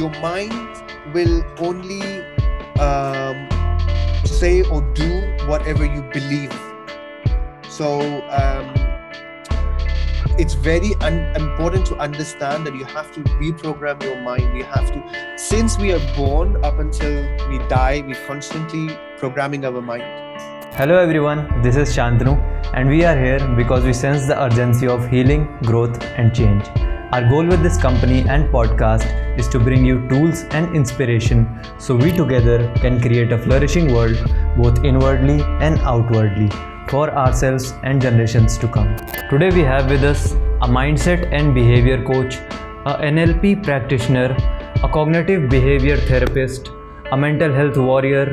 your mind will only um, say or do whatever you believe. So um, it's very un- important to understand that you have to reprogram your mind. You have to, since we are born up until we die, we're constantly programming our mind. Hello everyone, this is Shantanu, and we are here because we sense the urgency of healing, growth, and change. Our goal with this company and podcast is to bring you tools and inspiration so we together can create a flourishing world both inwardly and outwardly for ourselves and generations to come. Today we have with us a mindset and behavior coach, a NLP practitioner, a cognitive behavior therapist, a mental health warrior,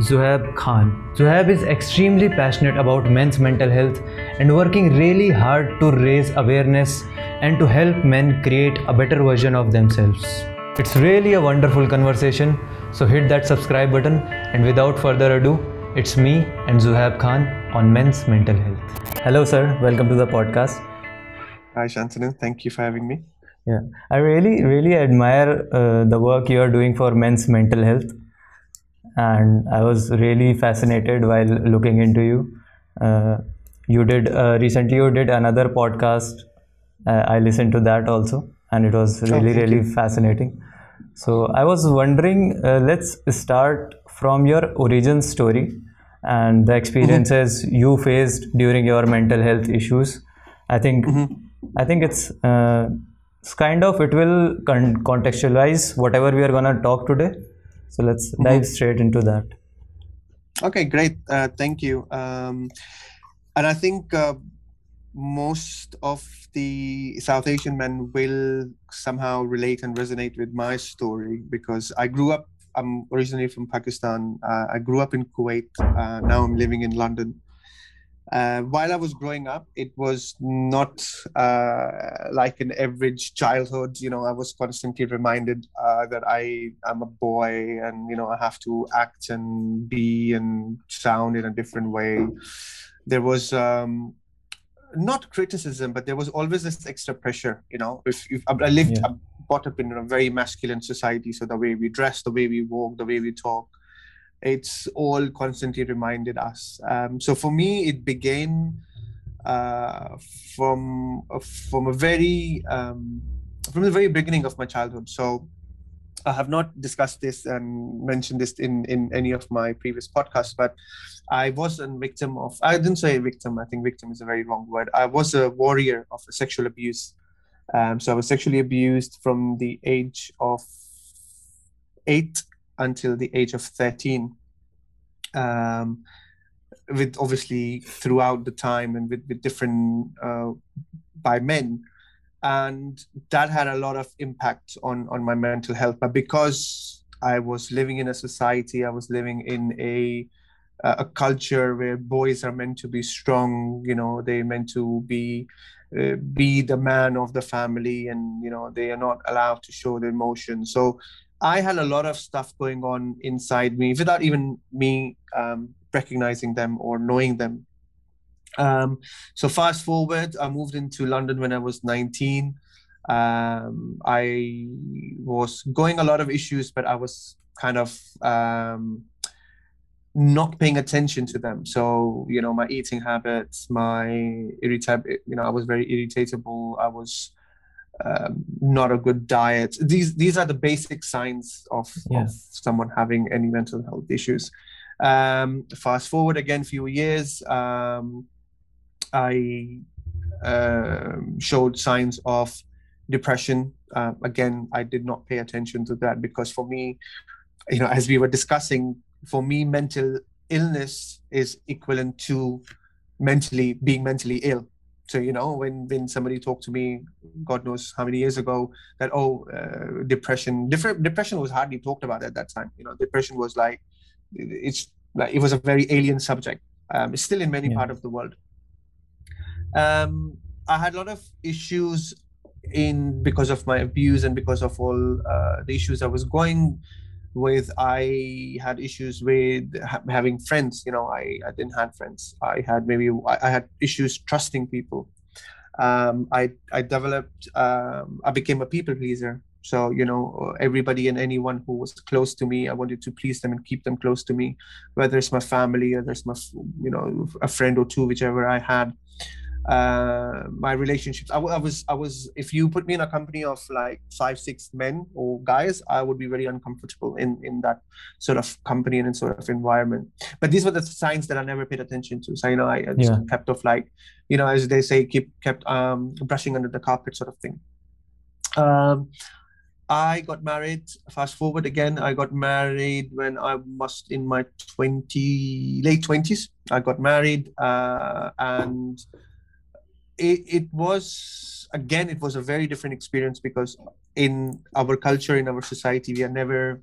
Zuhaib Khan. Zuhaib is extremely passionate about men's mental health and working really hard to raise awareness and to help men create a better version of themselves. It's really a wonderful conversation, so hit that subscribe button and without further ado, it's me and Zuhaib Khan on men's mental health. Hello, sir. Welcome to the podcast. Hi, Shantanu. Thank you for having me. Yeah, I really, really admire uh, the work you are doing for men's mental health and I was really fascinated while looking into you. Uh, you did uh, recently. You did another podcast. Uh, I listened to that also, and it was really, Oh, really you. fascinating. So I was wondering. Uh, let's start from your origin story and the experiences you faced during your mental health issues. I think. I think it's. Uh, it's kind of it will con- contextualize whatever we are gonna talk today so let's dive straight into that. Okay, great. Uh, thank you. Um, and I think uh, most of the South Asian men will somehow relate and resonate with my story because I grew up. I'm originally from Pakistan. Uh, I grew up in Kuwait. Uh, now I'm living in London. Uh, while I was growing up, it was not uh, like an average childhood. You know, I was constantly reminded uh, that I am a boy, and you know, I have to act and be and sound in a different way. There was um, not criticism, but there was always this extra pressure. You know, if, if I lived, Yeah. I brought up in a very masculine society, so the way we dress, the way we walk, the way we talk it's all constantly reminded us. Um, so for me, it began uh, from from a very um, from the very beginning of my childhood. So I have not discussed this and mentioned this in in any of my previous podcasts, but I was a victim of. I didn't say victim. I think victim is a very wrong word. I was a warrior of sexual abuse. Um, so I was sexually abused from the age of eight until the age of 13 um, with obviously throughout the time and with, with different uh, by men. And that had a lot of impact on on my mental health. But because i was living in a society i was living in a a culture where boys are meant to be strong you know they're meant to be uh, be the man of the family and you know they are not allowed to show their emotions. So I had a lot of stuff going on inside me without even me um, recognizing them or knowing them. Um, so fast forward, I moved into London when I was 19. Um, I was going a lot of issues, but I was kind of um, not paying attention to them. So you know, my eating habits, my irritab, you know, I was very irritable. I was um, not a good diet. These these are the basic signs of, Yeah. of someone having any mental health issues. Um, fast forward again, few years, um, I um showed signs of depression. Uh, again, I did not pay attention to that because for me, you know, as we were discussing, for me, mental illness is equivalent to mentally being mentally ill so you know when when somebody talked to me god knows how many years ago that oh uh, depression different depression was hardly talked about at that time you know depression was like it's like it was a very alien subject um, it's still in many Yeah. part of the world um, i had a lot of issues in because of my abuse and because of all uh, the issues i was going with i had issues with ha- having friends you know I, I didn't have friends. I had maybe i, had issues trusting people. Um, I, I developed um, i became a people pleaser. So, you know, everybody and anyone who was close to me, I wanted to please them and keep them close to me, whether it's my family or there's my, you know, a friend or two, whichever I had. Uh, my relationships. I, I, was, I was. If you put me in a company of like five, six men or guys, I would be very uncomfortable in in that sort of company and in sort of environment. But these were the signs that I never paid attention to. So you know, I, I just yeah. kept off like, you know, as they say, keep kept um, brushing under the carpet, sort of thing. Um, I got married. Fast forward again, I got married when I was in my twenty late twenties. I got married, uh, and it, it was again it was a very different experience because in our culture, in our society, we are never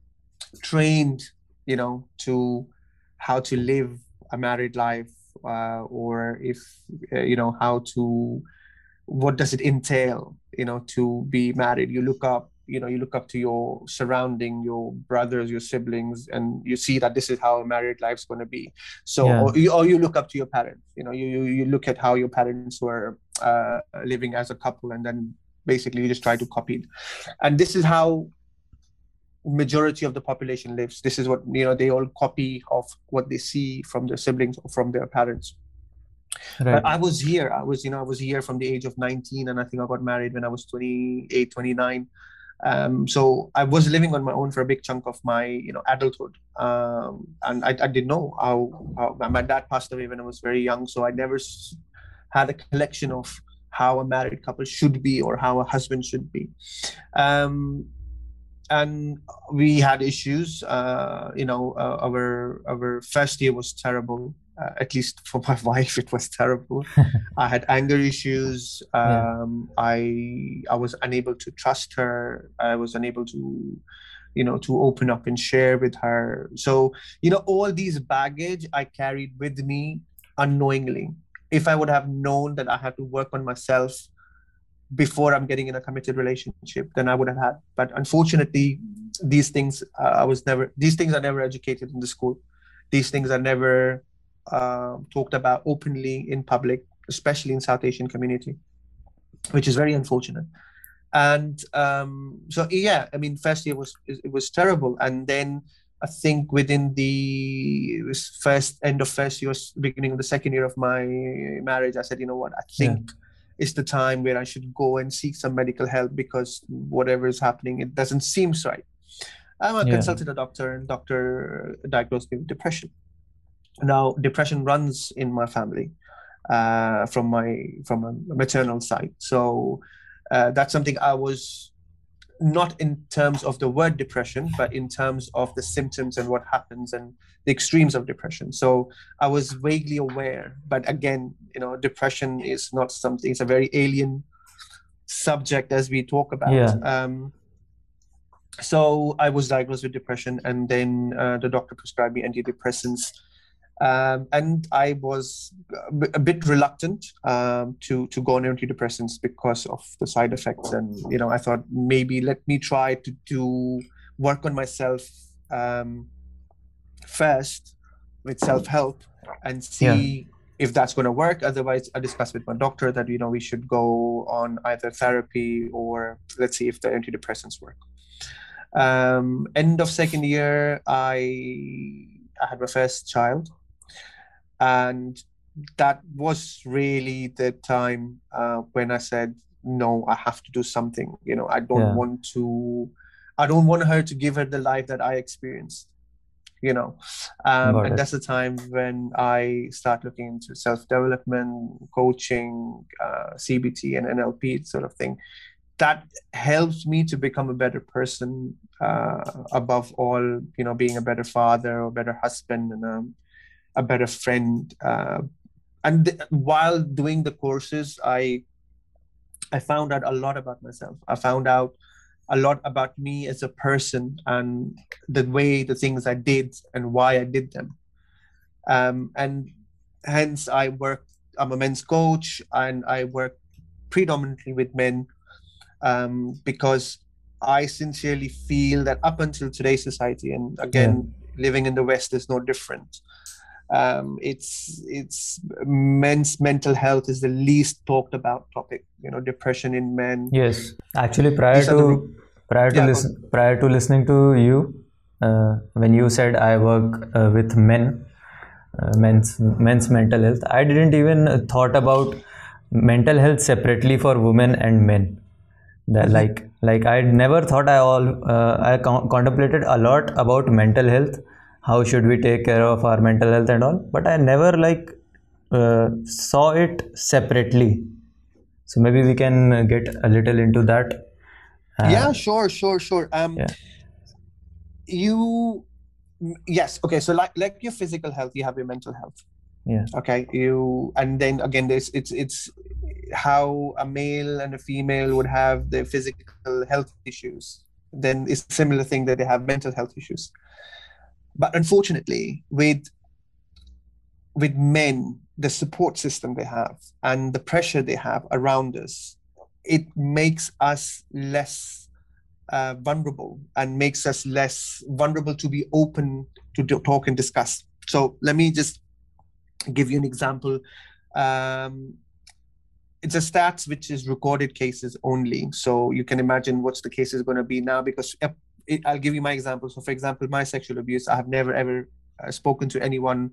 trained, you know, to how to live a married life, uh, or if uh, you know how to what does it entail you know to be married. You look up you know you look up to your surrounding your brothers your siblings and you see that this is how a married life's going to be so yeah. or, you, or you look up to your parents you know you, you you look at how your parents were uh, living as a couple and then basically you just try to copy it and this is how majority of the population lives this is what you know they all copy of what they see from their siblings or from their parents Right. I was here. I was, you know, I was here from the age of 19, and I think I got married when I was 28, 29. Um, so I was living on my own for a big chunk of my, you know, adulthood, um, and I, I, didn't know how, how, my dad passed away when I was very young. So I never had a collection of how a married couple should be or how a husband should be. Um, and we had issues. Uh, you know, uh, our our first year was terrible uh, at least for my wife it was terrible. I had anger issues. Um, yeah. i i was unable to trust her. I was unable to you know to open up and share with her. So you know all these baggage i carried with me unknowingly. If i would have known that i had to work on myself before i'm getting in a committed relationship then i would have had. But unfortunately these things uh, i was never these things are never educated in the school. These things are never uh, talked about openly in public, especially in South Asian community, which is very unfortunate. And um, so, yeah, I mean, first year was it was terrible, and then I think within the first end of first year, beginning of the second year of my marriage, I said, you know what, I think. Yeah. It's the time where I should go and seek some medical help because whatever is happening, it doesn't seem right. I yeah. consulted a doctor, and doctor diagnosed me with depression now depression runs in my family uh, from my from a maternal side. So uh, that's something i was not in terms of the word depression but in terms of the symptoms and what happens and the extremes of depression. So i was vaguely aware but again you know depression is not something it's a very alien subject as we talk about. Yeah. um, so i was diagnosed with depression and then uh, the doctor prescribed me antidepressants um, and I was a bit reluctant um, to to go on antidepressants because of the side effects. And you know, I thought maybe let me try to to work on myself um, first with self help and see yeah. if that's going to work. Otherwise, I discussed with my doctor that you know we should go on either therapy or let's see if the antidepressants work. Um, end of second year, I I had my first child and that was really the time uh, when I said, no, I have to do something. You know, I don't yeah. want to, I don't want her to give her the life that I experienced. You know, um, and it. that's the time when I start looking into self development, coaching, uh, CBT, and NLP sort of thing. That helps me to become a better person. Uh, above all, you know, being a better father or better husband and um, a better friend. Uh, and th- while doing the courses, I I found out a lot about myself. I found out a lot about me as a person and the way the things I did and why I did them. Um, and hence, I work. I'm a men's coach, and I work predominantly with men um, because I sincerely feel that up until today's society, and again, yeah. living in the West is no different um, it's it's men's mental health is the least talked about topic you know depression in men. Yes. Actually prior to prior to Yeah, listen, prior to listening to you, uh, when you said I work uh, with men, uh, men's men's mental health, I didn't even thought about mental health separately for women and men. That like like I never thought I all uh, I con- contemplated a lot about mental health, how should we take care of our mental health and all, but I never like uh, saw it separately. So maybe we can get a little into that. Uh, yeah, sure, sure, sure. Um, yeah. you, yes, okay. So like like your physical health, you have your mental health. Yeah. Okay. You and then again, this it's it's how a male and a female would have their physical health issues. Then it's a similar thing that they have mental health issues. But unfortunately, with with men, the support system they have and the pressure they have around us, it makes us less uh, vulnerable and makes us less vulnerable to be open to do- talk and discuss. So let me just give you an example. Um, it's a stats which is recorded cases only. So you can imagine what's the case is going to be now because it, I'll give you my example. So, for example, my sexual abuse, I have never ever uh, spoken to anyone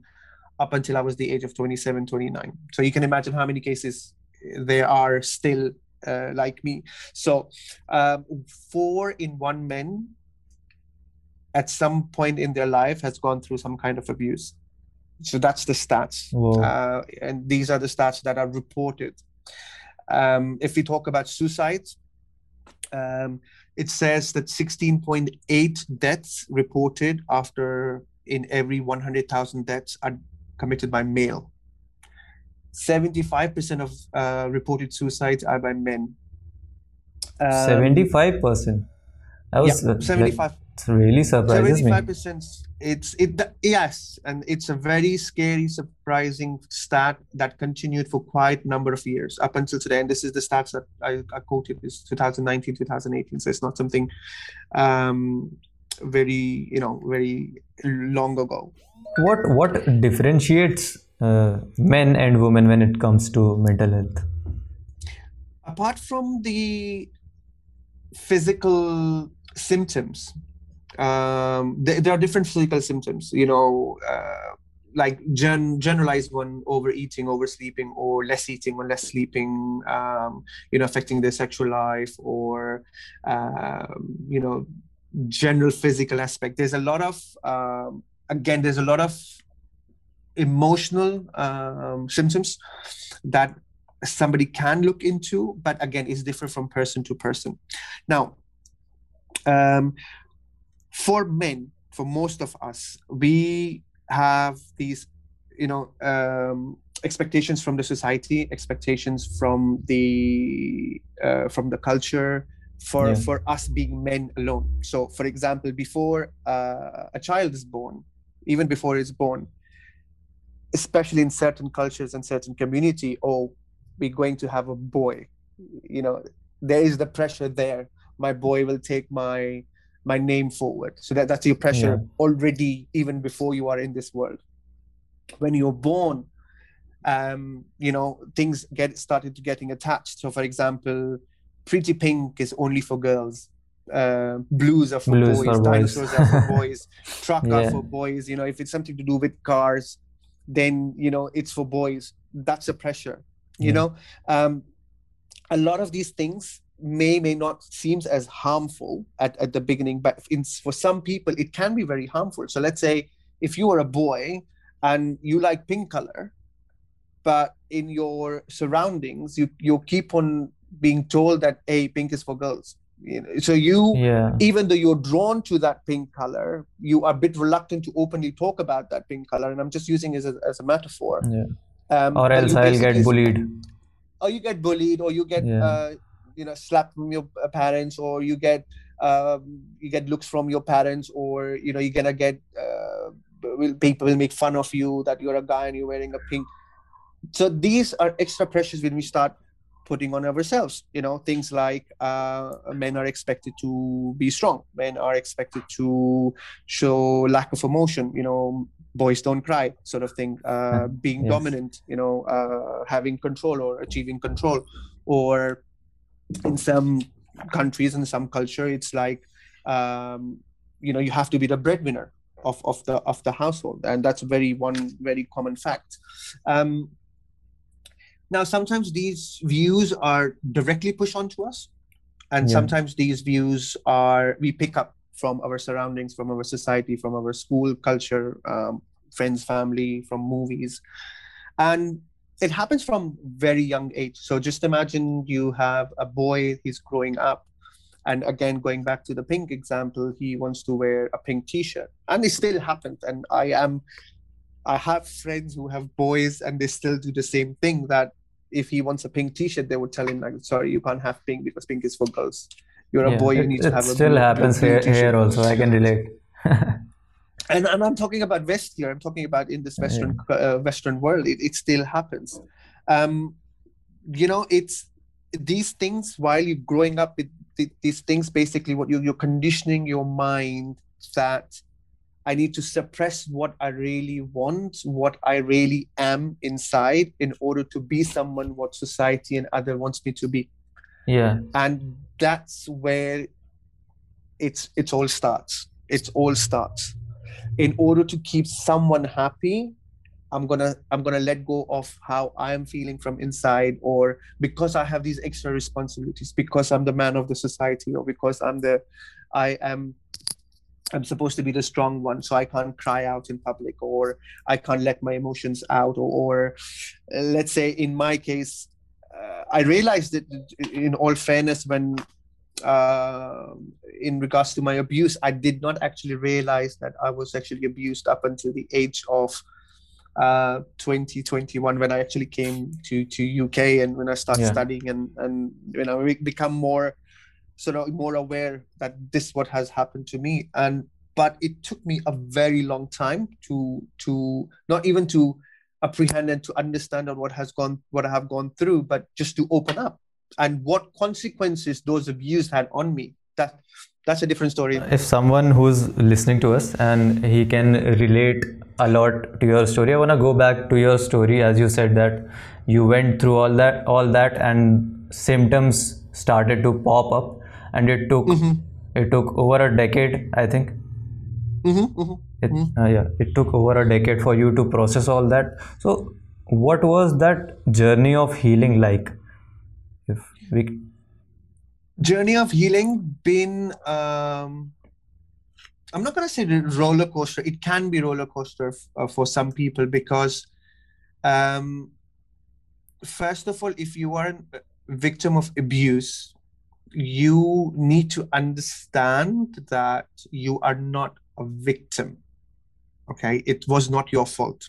up until I was the age of 27, 29. So you can imagine how many cases there are still uh, like me. So, um, four in one men at some point in their life has gone through some kind of abuse. So that's the stats. Uh, and these are the stats that are reported. Um, if we talk about suicides, um, it says that 16.8 deaths reported after in every 100,000 deaths are committed by male. 75% of uh, reported suicides are by men. Um, Seventy-five percent. I was yeah, uh, like, 75 it really surprises me. 75% it's it yes and it's a very scary surprising stat that continued for quite a number of years up until today. And this is the stats that i, I quoted is 2019 2018 so it's not something um very you know very long ago. What what differentiates uh, men and women when it comes to mental health? apart from the physical symptoms um there, there are different physical symptoms you know uh, like gen- generalized one overeating oversleeping or less eating or less sleeping um you know affecting their sexual life or um, you know general physical aspect. There's a lot of um, again there's a lot of emotional um, symptoms that somebody can look into but again it's different from person to person. Now um, for men for most of us we have these you know um, expectations from the society expectations from the uh, from the culture for Yeah. for us being men alone. So for example before uh, a child is born even before it's born especially in certain cultures and certain community oh we're going to have a boy. You know there is the pressure there. My boy will take my my name forward. So that that's your pressure already even before you are in this world. When you're born um you know things get started to getting attached. So for example pretty pink is only for girls. Uh, blues are for Blues boys. dinosaurs are for boys. Truck are for boys. You know if it's something to do with cars then you know it's for boys. That's a pressure you Yeah. know? Um a lot of these things may may not seems as harmful at, at the beginning but in, for some people it can be very harmful so let's say if you are a boy and you like pink color but in your surroundings you you keep on being told that hey pink is for girls you know, so you Yeah. even though you're drawn to that pink color you are a bit reluctant to openly talk about that pink color and i'm just using it as a, as a metaphor Yeah. um, Or else I'll get bullied. or you get bullied or you get Yeah. uh, you know slapped from your uh, parents or you get um, you get looks from your parents or you know you're gonna get uh, will people will make fun of you that you're a guy and you're wearing a pink. So these are extra pressures when we start putting on ourselves you know things like uh, men are expected to be strong. Men are expected to show lack of emotion you know boys don't cry sort of thing uh, being Yes. dominant you know uh, having control or achieving control or in some countries and some culture it's like um, you know you have to be the breadwinner of, of the of the household. And that's very one very common fact. Um, now sometimes these views are directly pushed onto us. And yeah. sometimes these views are we pick up from our surroundings from our society from our school culture um, friends family from movies. And it happens from very young age. So just imagine you have a boy he's growing up and again going back to the pink example he wants to wear a pink t-shirt. And it still happens. And i am i have friends who have boys and they still do the same thing that if he wants a pink t-shirt they would tell him like sorry you can't have pink because pink is for girls. You're yeah, a boy you need it, to have it still happens here, here also. I can relate and, and i'm talking about west here i'm talking about in this western yeah. uh, western world it, it still happens um you know it's these things while you're growing up with these things basically what you, you're conditioning your mind that I need to suppress what I really want, what I really am inside, in order to be someone what society and other wants me to be. Yeah. And that's where it's it's all starts. It's all starts. In order to keep someone happy, i'm gonna i'm gonna let go of how i'm feeling from inside or because i have these extra responsibilities because i'm the man of the society or because i'm the i am i'm supposed to be the strong one so i can't cry out in public or i can't let my emotions out or, or let's say in my case uh, i realized that in all fairness when uh, in regards to my abuse, I did not actually realize that I was actually abused up until the age of uh 2021 when i actually came to to uk and when i started yeah. studying and and you know become more sort of more aware that this what has happened to me and but it took me a very long time to to not even to apprehend and to understand on what has gone what i have gone through but just to open up and what consequences those abuse had on me. That that's a different story. If someone who's listening to us and he can relate a lot to your story i want to go back to your story. As you said that you went through all that all that and symptoms started to pop up and it took mm-hmm. it took over a decade i think. Mm-hmm, mm-hmm, it, mm-hmm. uh, yeah it took over a decade for you to process all that. So what was that journey of healing like we journey of healing been um, i'm not going to say roller coaster it can be roller coaster f- uh, for some people because um, first of all if you are a victim of abuse you need to understand that you are not a victim okay? It was not your fault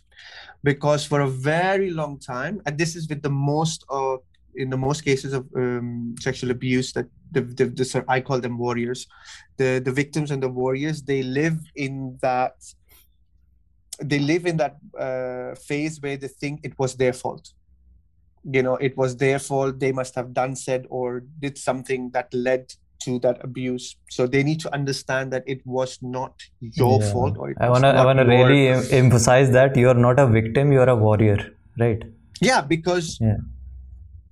because for a very long time and this is with the most uh, in the most cases of um, sexual abuse that the, the, the, I call them warriors. The the victims and the warriors they live in that they live in that uh, phase where they think it was their fault. You know it was their fault. They must have done said or did something that led to that abuse. So they need to understand that it was not your yeah. fault i want to i want to really emphasize that you're not a victim you're a warrior right? Yeah because yeah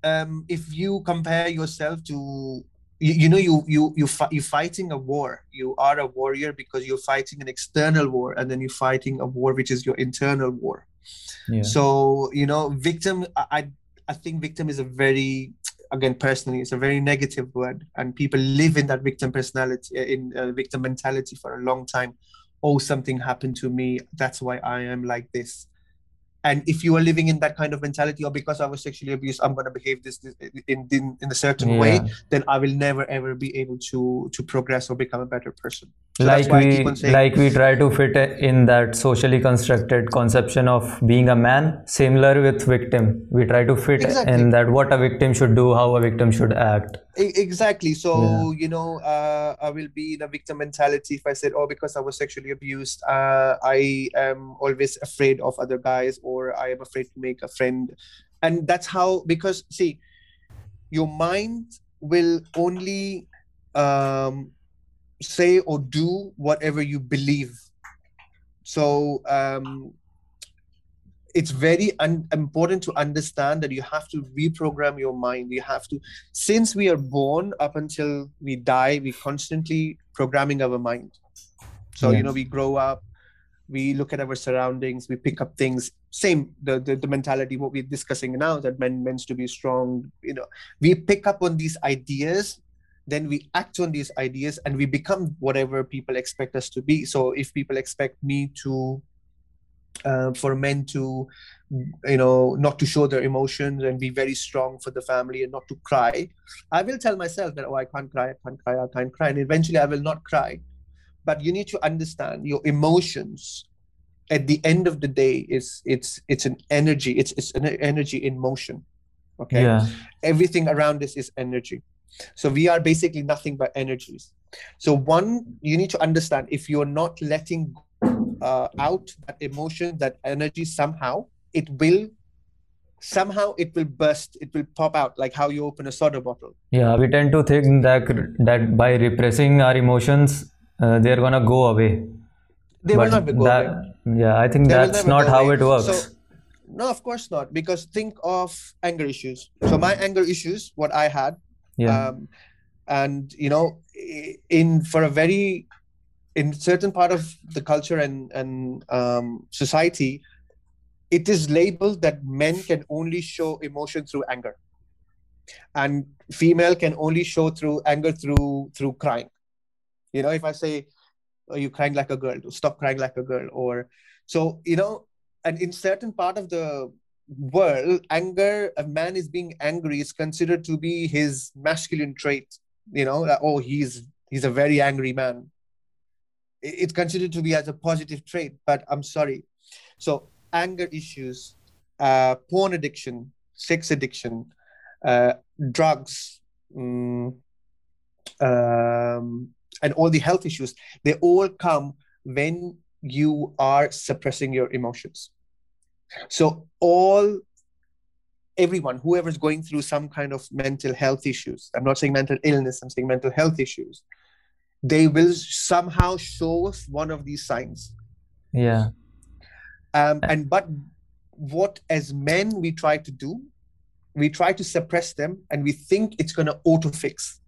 um, if you compare yourself to you, you know you you you fi- you're fighting a war. You are a warrior because you're fighting an external war and then you're fighting a war which is your internal war. Yeah. so you know victim i i think victim is a very again personally it's a very negative word and people live in that victim personality in uh, victim mentality for a long time. Oh something happened to me. That's why i am like this and if you are living in that kind of mentality or because i was sexually abused i'm going to behave this, this in, in in a certain yeah. way then i will never ever be able to to progress or become a better person so like we like we try to fit in that socially constructed conception of being a man similar with victim. We try to fit exactly. in that what a victim should do how a victim should act. Exactly. So yeah. you know uh, i will be in a victim mentality if i said oh because i was sexually abused uh, i am always afraid of other guys or i am afraid to make a friend. And that's how because see your mind will only um, say or do whatever you believe. So um, it's very un- important to understand that you have to reprogram your mind. You have to since we are born up until we die we constantly programming our mind. So you know we grow up we look at our surroundings we pick up things. Same the, the the mentality what we're discussing now that men meant to be strong you know. We pick up on these ideas then we act on these ideas and we become whatever people expect us to be. So if people expect me to uh, for men to you know not to show their emotions and be very strong for the family and not to cry i will tell myself that oh i can't cry i can't cry i can't cry. And eventually i will not cry. But you need to understand your emotions at the end of the day is it's it's an energy it's it's an energy in motion. Okay? Yeah. everything around this is energy so we are basically nothing but energies so one you need to understand if you're not letting uh, out that emotion that energy somehow it will somehow it will burst it will pop out like how you open a soda bottle Yeah, we tend to think that that by repressing our emotions, uh, they're gonna go away. they will not go that, away. yeah, I think They that's not how away. it works. So, no, of course not. Because think of anger issues. So my anger issues, what I had, yeah, um, and you know, in for a very, in certain part of the culture and and um, society, it is labeled that men can only show emotion through anger, and female can only show through anger through through crying. You know, if I say, "Are you crying like a girl?" Stop crying like a girl, or so you know and in certain part of the world anger a man is being angry is considered to be his masculine trait you know oh he's he's a very angry man. It's considered to be as a positive trait but i'm sorry. So anger issues uh, porn addiction sex addiction uh, drugs mm, um, and all the health issues they all come when you are suppressing your emotions so all everyone whoever's going through some kind of mental health issues i'm not saying mental illness i'm saying mental health issues they will somehow show us one of these signs. Yeah, um, and but what as men we try to do we try to suppress them and we think it's going to auto fix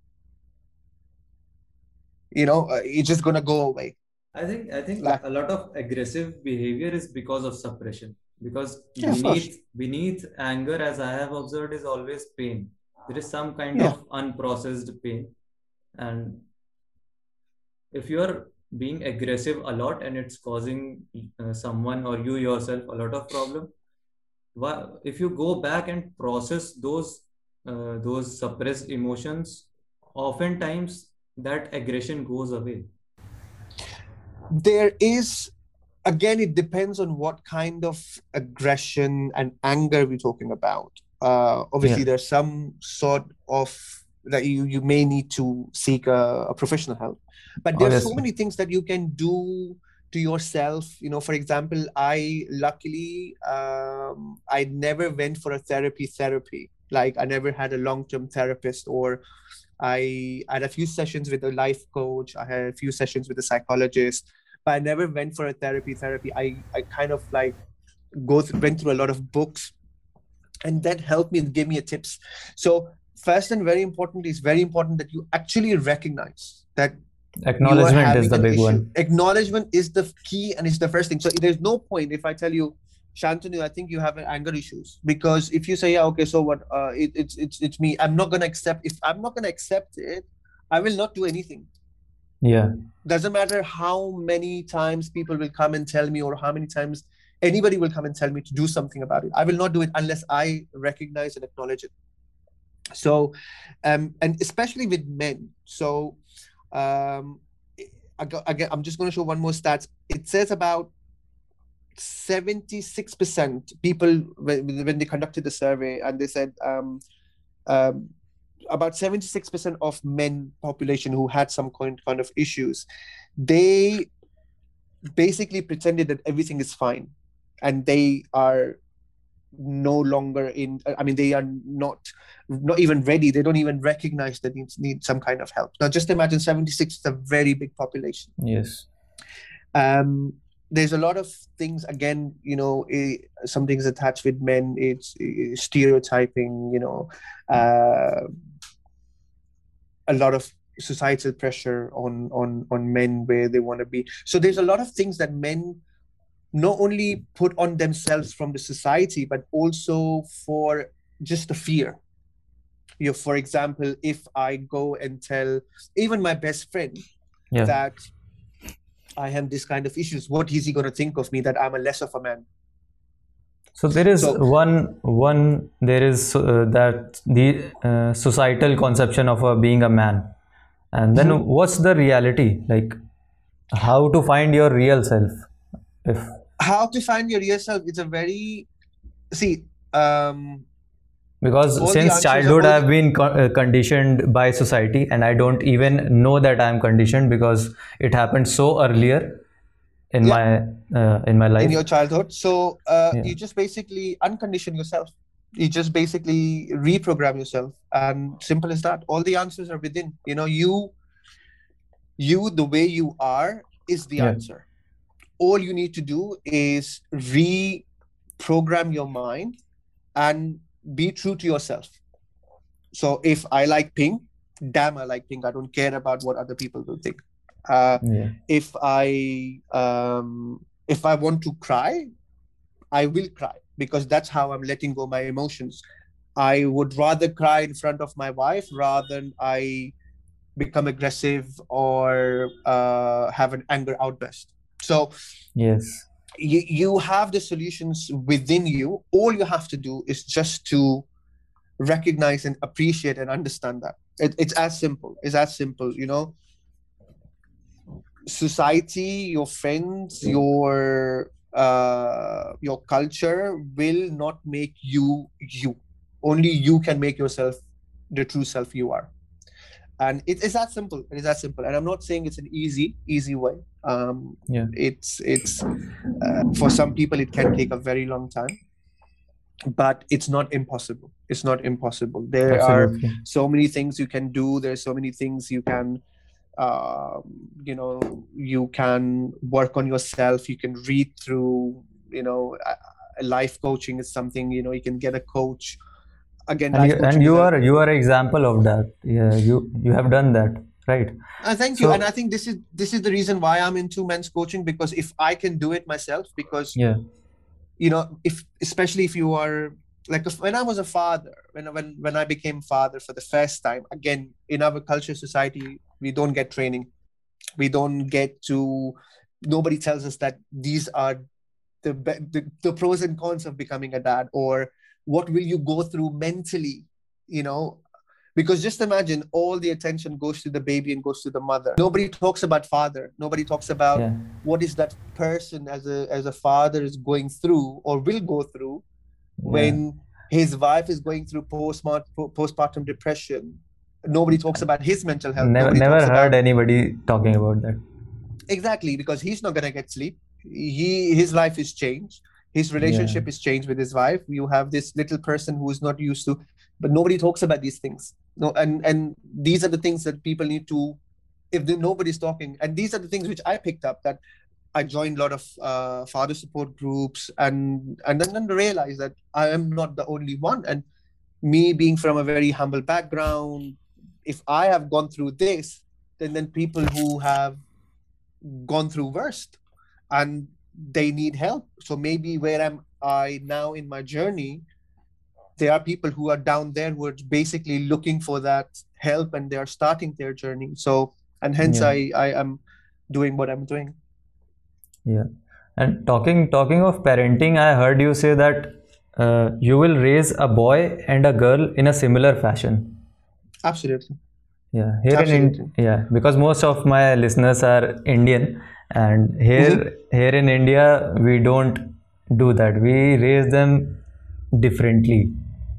you know uh, it's just going to go away. I think I think Like- a lot of aggressive behavior is because of suppression. Because Yeah, beneath beneath anger, as I have observed, is always pain. There is some kind Yeah. of unprocessed pain, and if you are being aggressive a lot and it's causing uh, someone or you yourself a lot of problem, why, if you go back and process those uh, those suppressed emotions, oftentimes that aggression goes away. there is again it depends on what kind of aggression and anger we're talking about. Uh, obviously there's some sort of that you you may need to seek a, a professional help. But there's so many things that you can do to yourself. You know for example i luckily um, i never went for a therapy therapy. Like i never had a long-term therapist or I had a few sessions with a life coach. I had a few sessions with a psychologist, but I never went for a therapy. Therapy. I I kind of like go th- went through a lot of books, and that helped me and gave me a tips. So first and very important is very important that you actually recognize that acknowledgement is the big issue. one. Acknowledgement is the key and it's the first thing. So there's no point if I tell you, Shantanu, I think you have anger issues because if you say, yeah, okay, so what? Uh, it, it's it's it's me. I'm not gonna accept. If I'm not gonna accept it, I will not do anything. Yeah, Doesn't matter how many times people will come and tell me, or how many times anybody will come and tell me to do something about it. I will not do it unless I recognize and acknowledge it. So, um, and especially with men. So, um, again, I'm just going to show one more stats. It says about 76% people when, when they conducted the survey and they said um, um, about 76% of men population who had some kind, kind of issues they basically pretended that everything is fine and they are no longer in i mean they are not not even ready. They don't even recognize that they need some kind of help. Now just imagine 76 is a very big population. Yes, um, there's a lot of things again you know eh, some things attached with men it's eh, stereotyping you know uh, a lot of societal pressure on on on men where they want to be. So there's a lot of things that men not only put on themselves from the society but also for just the fear. You know for example if i go and tell even my best friend Yeah. that i have this kind of issues what is he going to think of me that i'm a less of a man So there is So- one one there is uh, that the uh, societal conception of uh, being a man, and then Mm-hmm. what's the reality like? How to find your real self? If how to find your real self it's a very see um because since childhood I've been co- uh, conditioned by society, and I don't even know that I'm conditioned because it happened so earlier in Yeah. my uh, in my life. in your childhood. So uh, Yeah. you just basically uncondition yourself. You just basically reprogram yourself. And simple as that. All the answers are within. You know you you the way you are is the Yeah. answer. All you need to do is reprogram your mind and be true to yourself. So if i like pink damn i like pink. I don't care about what other people will think uh, yeah. if I um, if I want to cry, I will cry because that's how I'm letting go my emotions. I would rather cry in front of my wife rather than I become aggressive or uh, have an anger outburst. So Yes. you, you have the solutions within you. All you have to do is just to recognize and appreciate and understand that. It, it's as simple. It's as simple, you know. Society, your friends, your uh, your culture will not make you you. Only you can make yourself the true self you are. And it is that simple. It is that simple. And I'm not saying it's an easy, easy way. Um, Yeah. It's it's uh, for some people it can take a very long time but it's not impossible it's not impossible there are so many things you can do there's so many things you can um, you know you can work on yourself you can read through you know life coaching is something you know you can get a coach. Again and you, and you are you are an example of that. Yeah you you have done that right? Uh, thank you. So- and i think this is this is the reason why i'm into men's coaching because if i can do it myself because yeah. you know if especially if you are like when i was a father when when when i became father for the first time again in our culture society we don't get training. We don't get to nobody tells us that these are the, the the pros and cons of becoming a dad or what will you go through mentally you know? Because just imagine all the attention goes to the baby and goes to the mother. Nobody talks about father. Nobody talks about yeah. what is that person as a as a father is going through or will go through when his wife is going through postmart- postpartum depression nobody talks about his mental health. Never never heard about- anybody talking about that. Exactly because he's not going to get sleep. He his life is changed. His relationship is changed with his wife. You have this little person who is not used to but nobody talks about these things. No and and these are the things that people need to if the, nobody's talking and these are the things which i picked up that i joined a lot of uh, father support groups and and then, then realized that i am not the only one. And me being from a very humble background if i have gone through this then then people who have gone through worst and they need help. So maybe where am i now in my journey? There are people who are down there who are basically looking for that help and they are starting their journey. So and hence Yeah. i i am doing what i'm doing. Yeah. And talking talking of parenting i heard you say that uh, you will raise a boy and a girl in a similar fashion absolutely. Yeah here in Absolutely. in yeah because most of my listeners are indian and here Mm-hmm. here in india we don't do that. We raise them differently.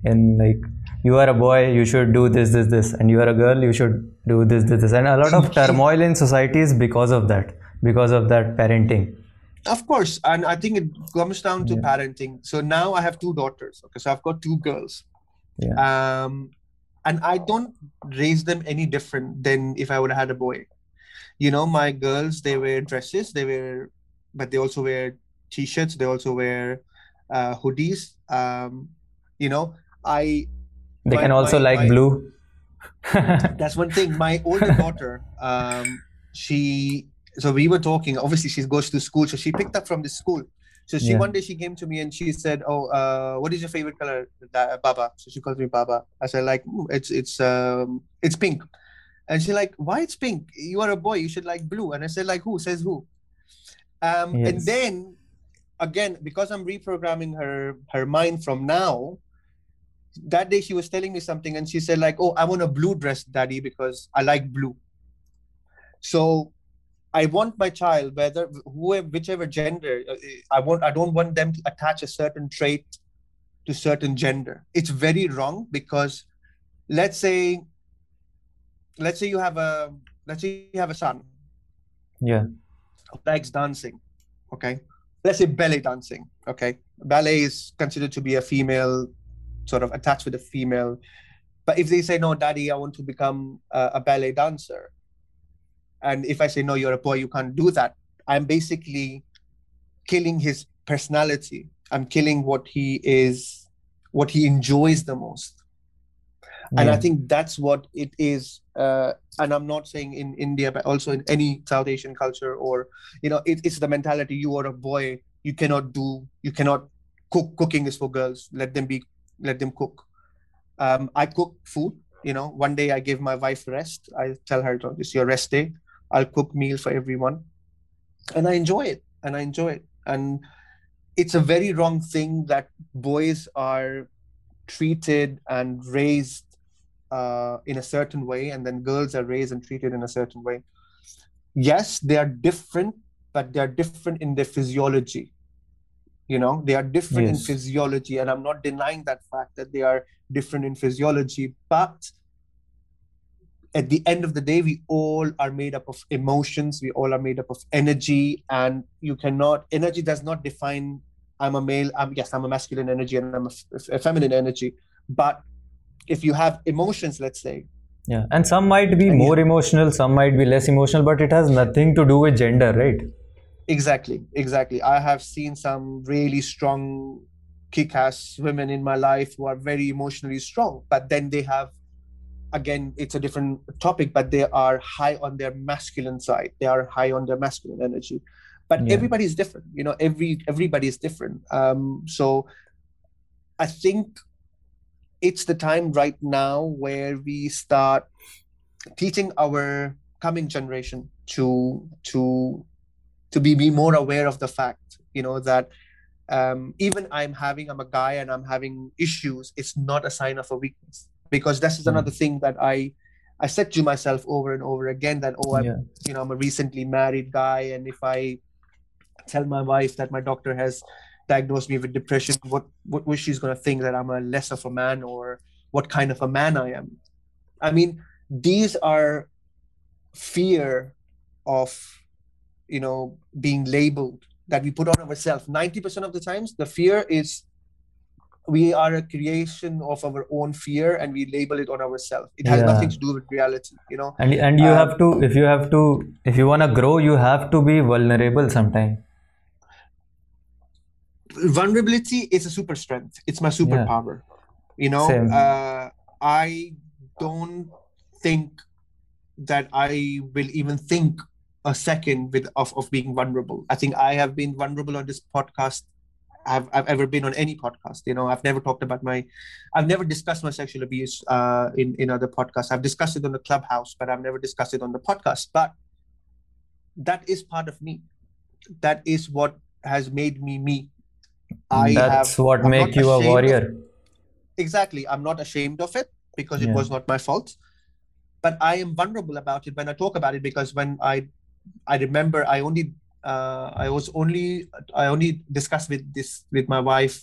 And like you are a boy you should do this this this. And you are a girl you should do this this this. And a lot of turmoil in society is because of that because of that parenting. Of course. And i think it comes down to Yeah. parenting. So now i have two daughters okay? So i've got two girls. Yeah. Um and i don't raise them any different than if i would have had a boy you know my girls they wear dresses they wear but they also wear t-shirts. They also wear uh, hoodies. Um, you know, I. They my- can also my- like my- blue. that's one thing. My older daughter, um, she so we were talking. Obviously, she goes to school, so she picked up from the school. So she Yeah. one day she came to me and she said, "Oh, uh, what is your favorite color, Baba?" So she calls me Baba. I said, "Like "Mm, it's it's um it's pink," and she's like, "Why it's pink? You are a boy. You should like blue." And I said, "Like who says who?" Um, and then again, because I'm reprogramming her her mind from now, that day she was telling me something and she said like oh i want a blue dress daddy because i like blue so i want my child whether whoever whichever gender uh, i want i don't want them to attach a certain trait to certain gender. It's very wrong because let's say let's say you have a let's say you have a son. Yeah. likes dancing okay? Let's say ballet dancing okay? Ballet is considered to be a female sort of attached with a female. But if they say no daddy i want to become a, a ballet dancer and if i say no you're a boy you can't do that i'm basically killing his personality. I'm killing what he is what he enjoys the most. And i think that's what it is uh, and i'm not saying in india but also in any south asian culture or you know it, it's the mentality you are a boy you cannot do you cannot cook cooking is for girls let them be let them cook. Um, i cook food you know one day i give my wife rest i tell her "Oh, it's your rest day i'll cook meal for everyone and i enjoy it and i enjoy it and it's a very wrong thing that boys are treated and raised uh, in a certain way, and then girls are raised and treated in a certain way. Yes, they are different, but they are different in their physiology. You know, they are different in physiology, and I'm not denying that fact that they are different in physiology. But at the end of the day, we all are made up of emotions. We all are made up of energy, and you cannot. Energy does not define. I'm a male. I'm yes, I'm a masculine energy, and I'm a, f- a feminine energy. But if you have emotions, let's say, Yeah. And some might be more emotional, some might be less emotional, but it has nothing to do with gender, right? Exactly, exactly. I have seen some really strong, kick ass women in my life who are very emotionally strong, but then they have, again, it's a different topic, but they are high on their masculine side. They are high on their masculine energy. But Yeah. everybody is different, you know, every everybody is different. Um, so I think it's the time right now where we start teaching our coming generation to to to be, be more aware of the fact you know that um, even i'm having i'm a guy and i'm having issues it's not a sign of a weakness because this is Mm. another thing that i i said to myself over and over again that oh i'm Yeah. you know i'm a recently married guy and if i tell my wife that my doctor has diagnosed me with depression what what was she's going to think that i'm a less of a man or what kind of a man i am i mean these are fear of you know being labeled that we put on ourselves 90% of the times the fear is we are a creation of our own fear and we label it on ourselves. It has Yeah. nothing to do with reality you know? And and you Um, have to if you have to if you wanna grow, you have to be vulnerable sometime. vulnerability is a super strength. It's my superpower you know? Uh, i don't think that i will even think a second with of, of being vulnerable. I think i have been vulnerable on this podcast I've, I've ever been on any podcast you know i've never talked about my i've never discussed my sexual abuse uh, in in other podcasts i've discussed it on the clubhouse but i've never discussed it on the podcast but that is part of me that is what has made me me I That's have, what I'm make you a warrior. exactly. I'm not ashamed of it because it Yeah. was not my fault. But I am vulnerable about it when I talk about it because when I, I remember I only, uh, I was only, I only discussed with this with my wife,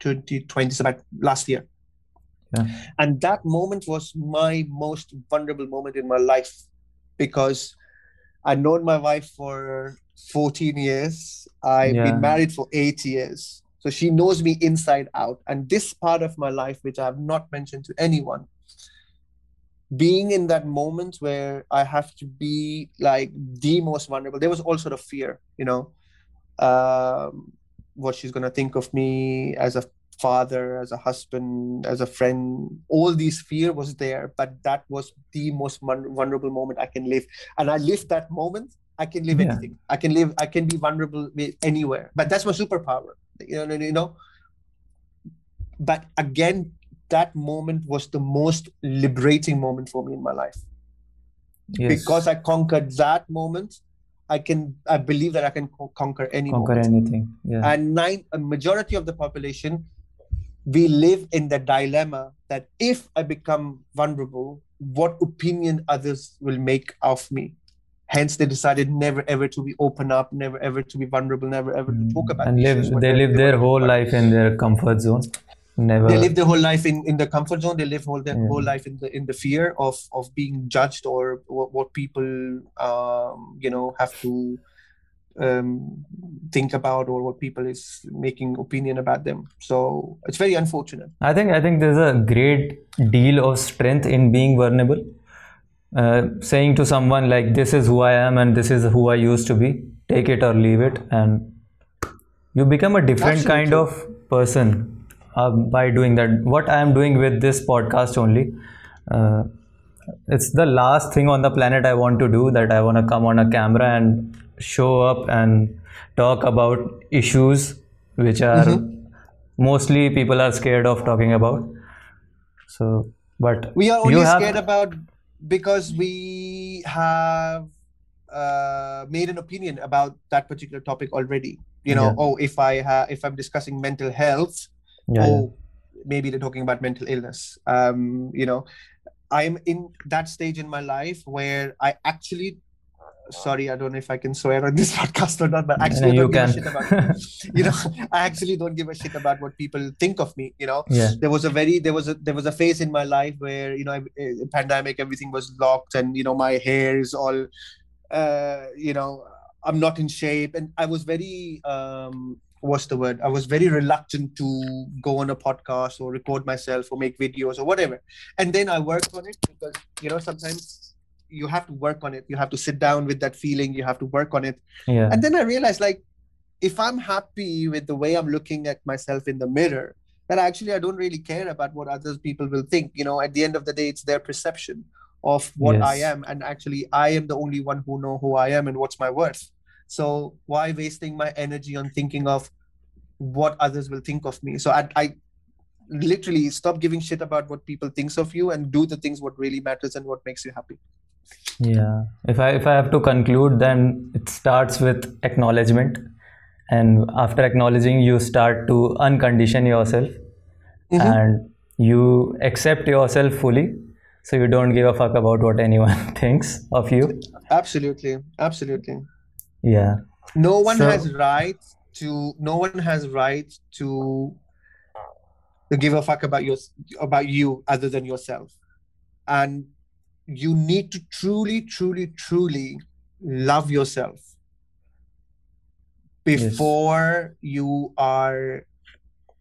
2020, so about last year. Yeah. And that moment was my most vulnerable moment in my life because I'd known my wife for 14 years. I've Yeah. been married for eight years. So she knows me inside out. And this part of my life, which I have not mentioned to anyone, being in that moment where I have to be like the most vulnerable, there was all sort of fear, you know. um, what she's going to think of me as a father, as a husband, as a friend. All these fear was there, but that was the most vulnerable moment I can live. And I lived that moment. I can live Yeah. anything. I can live. I can be vulnerable anywhere. But that's my superpower. You know. You know. But again, that moment was the most liberating moment for me in my life Yes. because I conquered that moment. I can. I believe that I can co- conquer any conquer moment anything. Yeah. and nine a majority of the population we live in the dilemma that if i become vulnerable what opinion others will make of me hence they decided never ever to be open up never ever to be vulnerable never ever to talk about Mm. and live they live their whole life in their comfort zone never they live their whole life in, in the comfort zone. They live whole their Yeah. whole life in the in the fear of of being judged or what, what people um you know have to um think about or what people is making opinion about them. So it's very unfortunate. I think I think there's a great deal of strength in being vulnerable. Uh, saying to someone like this is who I am and this is who I used to be, take it or leave it, and you become a different kind of person uh, by doing that. What I am doing with this podcast only, uh, it's the last thing on the planet I want to do. That I want to come on a camera and show up and talk about issues which are mostly people are scared of talking about. So, but we are only have- scared about because we have uh, made an opinion about that particular topic already you know Yeah. oh if i ha- if i'm discussing mental health Yeah, yeah. oh maybe they're talking about mental illness. Um you know i'm in that stage in my life where i actually sorry i don't know if i can swear on this podcast or not but actually I don't give a shit about you know i actually don't give a shit about what people think of me you know. Yeah, there was a very there was a there was a phase in my life where you know I- uh, pandemic everything was locked and you know my hair is all uh you know i'm not in shape. And i was very um what's the word? I was very reluctant to go on a podcast or record myself or make videos or whatever. And then i worked on it because you know sometimes you have to work on it. You have to sit down with that feeling. You have to work on it. Yeah, and then I realized, like, if I'm happy with the way I'm looking at myself in the mirror, then actually I don't really care about what other people will think. You know, at the end of the day, it's their perception of what I am, and actually, I am the only one who know who I am and what's my worth. So why wasting my energy on thinking of what others will think of me? So I, I literally stop giving shit about what people thinks of you and do the things what really matters and what makes you happy. yeah. If I if I have to conclude, then it starts with acknowledgement, and after acknowledging, you start to uncondition yourself, Mhm. and you accept yourself fully, so you don't give a fuck about what anyone thinks of you. Absolutely, absolutely. Yeah, no one So- has right to no one has right to to give a fuck about your about you other than yourself. And you need to truly truly truly love yourself before you are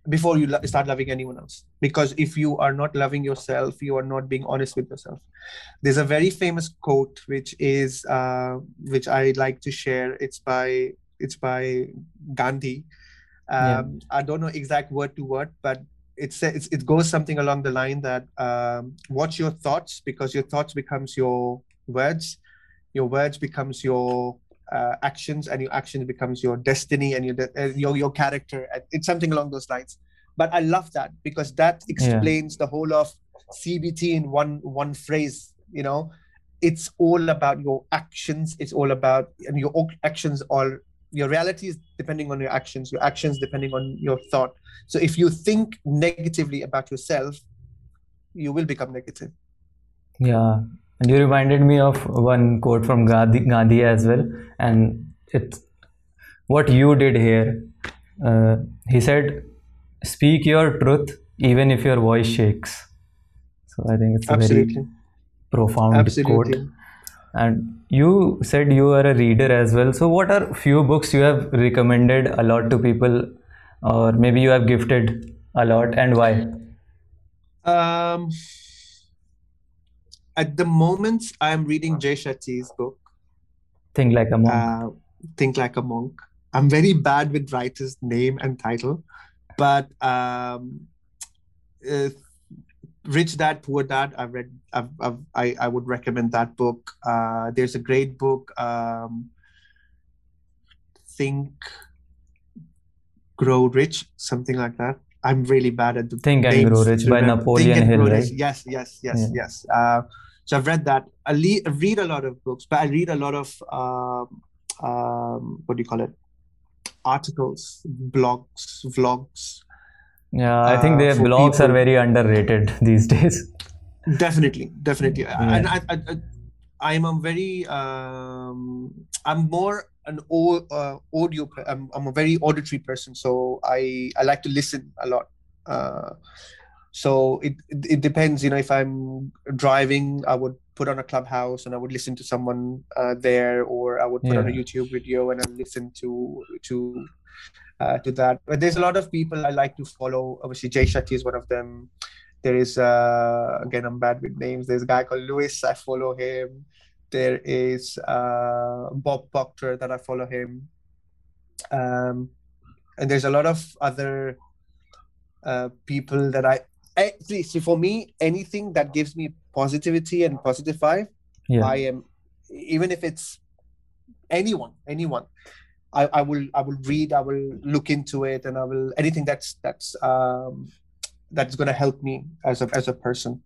before you start loving anyone else because if you are not loving yourself you are not being honest with yourself. There's a very famous quote which is uh, which i like to share. It's by it's by gandhi. Um, Yeah. i don't know exact word to word but it says it goes something along the line that um, watch your thoughts because your thoughts becomes your words. Your words becomes your uh, actions and your actions becomes your destiny and your de- uh, your your character. It's something along those lines but i love that because that explains the whole of cbt in one one phrase you know? It's all about your actions. It's all about and your actions all your reality is depending on your actions your actions depending on your thought. So if you think negatively about yourself you will become negative. Yeah, and you reminded me of one quote from Gandhi, Gandhi as well, and it's what you did here. Uh, he said, "Speak your truth, even if your voice shakes." So I think it's a absolutely very profound absolutely quote. And you said you are a reader as well. So what are few books you have recommended a lot to people, or maybe you have gifted a lot, and why? Um, at the moment, I'm reading Jay Shetty's book, Think like a monk. uh, Think Like a Monk. I'm very bad with writer's name and title, but um, uh, Rich Dad Poor Dad. I've read. I've, I've, i I would recommend that book. Uh, there's a great book. Um, Think, Grow Rich, something like that. I'm really bad at the Think and Grow Rich by Napoleon Hill, right? Yes, yes, yes, yeah. yes. Uh, so I've read that. I, le- I, read a lot of books, but I read a lot of um, um, what do you call it? Articles, blogs, vlogs. Yeah, I think uh, their blogs people. are very underrated these days. Definitely, definitely, yeah. and I, I, I, I'm a very, um, I'm more an uh, audio. I'm, I'm a very auditory person, so I I like to listen a lot. Uh, so it, it depends. You know, if I'm driving, I would put on a clubhouse and I would listen to someone uh, there, or I would put yeah. on a YouTube video and I listen to to uh, to that. But there's a lot of people I like to follow. Obviously, Jay Shetty is one of them. There is uh, again, I'm bad with names. There's a guy called Lewis. I follow him. There is uh, Bob Proctor that I follow him. Um, and there's a lot of other uh, people that I actually see for me anything that gives me positivity and positive vibe yeah. i am even if it's anyone anyone I, I will i will read i will look into it and i will anything that's that's um that's going to help me as a as a person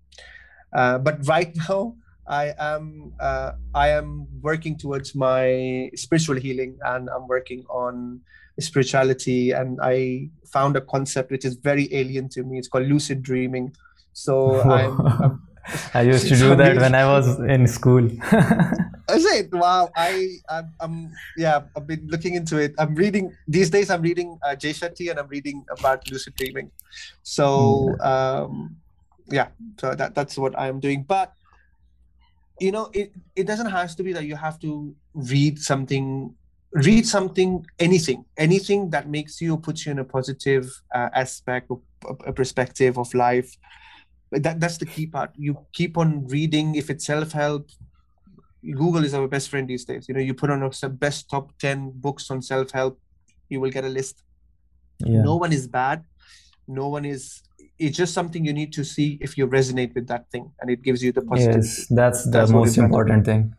uh, but right now I am uh, I am working towards my spiritual healing, and I'm working on spirituality. And I found a concept which is very alien to me. It's called lucid dreaming. So I'm, I'm, i used to do that when I was in school. Is it? Wow. I I'm, I'm, yeah. I've been looking into it. I'm reading these days. I'm reading uh, Jay Shetty and I'm reading about lucid dreaming. So hmm. um, yeah. So that that's what I'm doing. But you know it, it doesn't have to be that you have to read something read something anything anything that makes you puts you in a positive uh, aspect or a perspective of life. That that's the key part. You keep on reading. If it's self-help google is our best friend these days. You know you put on a best top 10 books on self-help you will get a list. Yeah. no one is bad. No one is it's just something you need to see if you resonate with that thing and it gives you the positive yes that's the that's most important thing.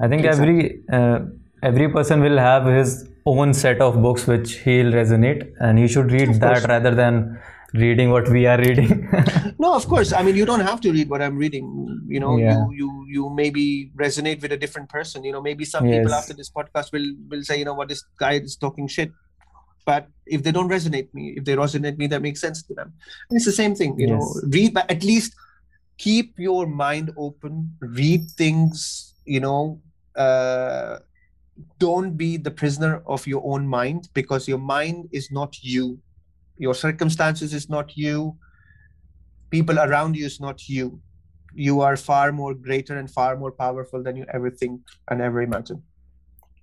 I think exactly. every uh, every person will have his own set of books which he'll resonate and he should read that rather than reading what we are reading. No of course. I mean you don't have to read what i'm reading. You know yeah. you you you maybe resonate with a different person. You know maybe some yes. people after this podcast will will say you know what this guy is talking shit. But if they don't resonate me if they resonate me that makes sense to them. And it's the same thing you yes. know read but at least keep your mind open. Read things you know uh, don't be the prisoner of your own mind because your mind is not you your circumstances is not you people around you is not you you are far more greater and far more powerful than you ever think and ever imagine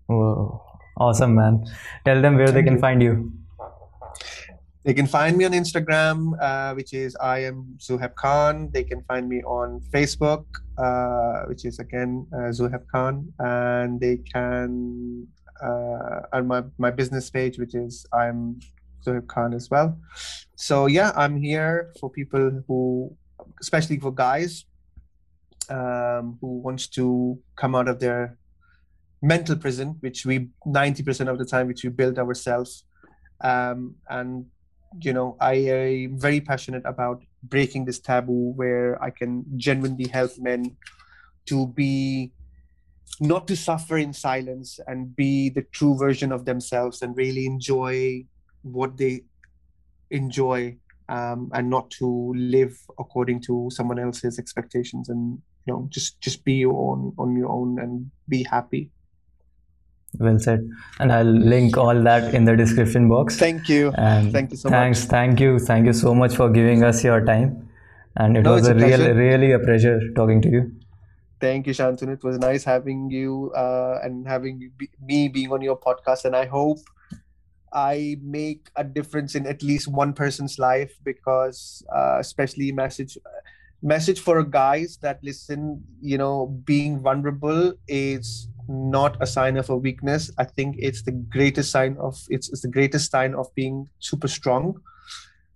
Whoa. Awesome, man. Tell them where Thank they can you. find you. They can find me on Instagram, uh, which is I am Zuhaib Khan. They can find me on Facebook, uh, which is again uh, Zuhaib Khan, and they can uh, on my my business page, which is I'm Zuhaib Khan as well. So yeah, I'm here for people who, especially for guys, um, who wants to come out of their mental prison, which we 90% of the time, which we build ourselves. Um, and, you know, I am very passionate about breaking this taboo where I can genuinely help men to be not to suffer in silence and be the true version of themselves and really enjoy what they enjoy um, and not to live according to someone else's expectations and you know just just be your own on your own and be happy well said. And i'll link all that in the description box. Thank you. And thank you so thanks much. thank you thank you so much for giving us your time. And it no, was a, a real really a pleasure talking to you. Thank you shantanu. It was nice having you uh, and having me being on your podcast. And i hope i make a difference in at least one person's life because uh, especially message message for guys that listen you know being vulnerable is not a sign of a weakness. I think it's the greatest sign of it's, it's the greatest sign of being super strong.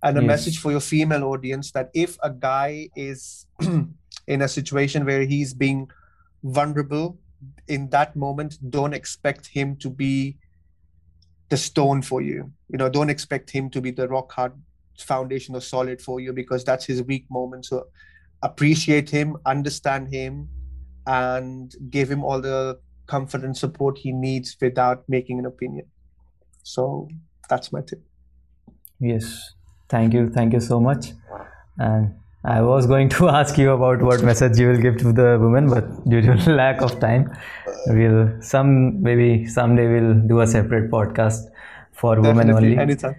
And a Yes. message for your female audience that if a guy is in a situation where he's being vulnerable in that moment, don't expect him to be the stone for you. You know, don't expect him to be the rock hard foundation or solid for you because that's his weak moment. So appreciate him, understand him, and give him all the comfort and support he needs without making an opinion. So that's my tip. Yes, thank you, thank you so much. And I was going to ask you about what message you will give to the women, but due to lack of time, we'll some maybe someday we'll do a separate podcast for women Definitely, only. anytime.